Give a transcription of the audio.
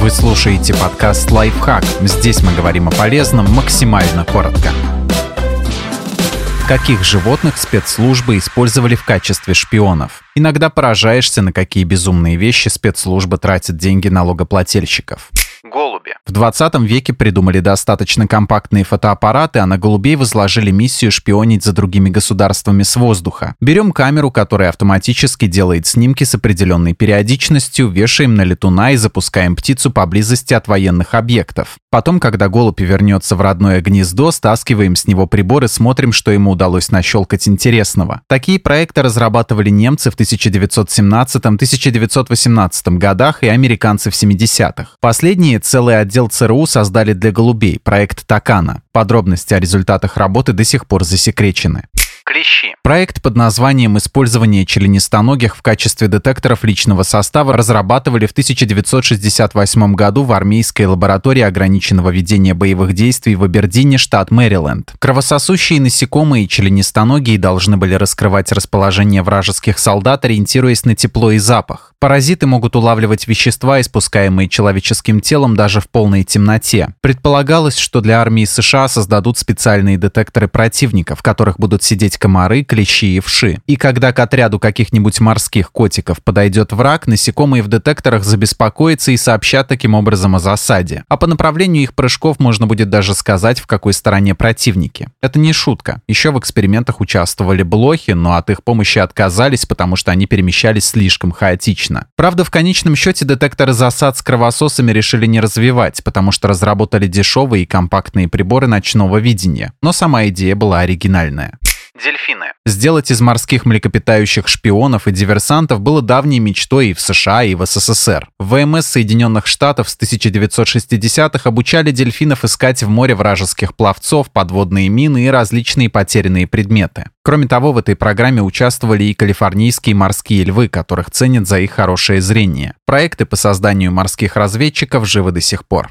Вы слушаете подкаст «Лайфхак». Здесь мы говорим о полезном максимально коротко. Каких животных спецслужбы использовали в качестве шпионов? Иногда поражаешься, на какие безумные вещи спецслужбы тратят деньги налогоплательщиков. Голуби. В 20 веке придумали достаточно компактные фотоаппараты, а на голубей возложили миссию шпионить за другими государствами с воздуха. Берем камеру, которая автоматически делает снимки с определенной периодичностью, вешаем на летуна и запускаем птицу поблизости от военных объектов. Потом, когда голубь вернется в родное гнездо, стаскиваем с него прибор и смотрим, что ему удалось нащелкать интересного. Такие проекты разрабатывали немцы в 1917-1918 годах и американцы в 70-х. Последние целый отдел ЦРУ создали для голубей, проект Такана. Подробности о результатах работы до сих пор засекречены клещи. Проект под названием «Использование членистоногих в качестве детекторов личного состава» разрабатывали в 1968 году в армейской лаборатории ограниченного ведения боевых действий в Абердине, штат Мэриленд. Кровососущие насекомые и членистоногие должны были раскрывать расположение вражеских солдат, ориентируясь на тепло и запах. Паразиты могут улавливать вещества, испускаемые человеческим телом даже в полной темноте. Предполагалось, что для армии США создадут специальные детекторы противника, в которых будут сидеть комары, клещи и вши. И когда к отряду каких-нибудь морских котиков подойдет враг, насекомые в детекторах забеспокоятся и сообщат таким образом о засаде. А по направлению их прыжков можно будет даже сказать, в какой стороне противники. Это не шутка. Еще в экспериментах участвовали блохи, но от их помощи отказались, потому что они перемещались слишком хаотично. Правда, в конечном счете детекторы засад с кровососами решили не развивать, потому что разработали дешевые и компактные приборы ночного видения. Но сама идея была оригинальная. Дельфины. Сделать из морских млекопитающих шпионов и диверсантов было давней мечтой и в США, и в СССР. ВМС Соединенных Штатов с 1960-х обучали дельфинов искать в море вражеских пловцов, подводные мины и различные потерянные предметы. Кроме того, в этой программе участвовали и калифорнийские морские львы, которых ценят за их хорошее зрение. Проекты по созданию морских разведчиков живы до сих пор.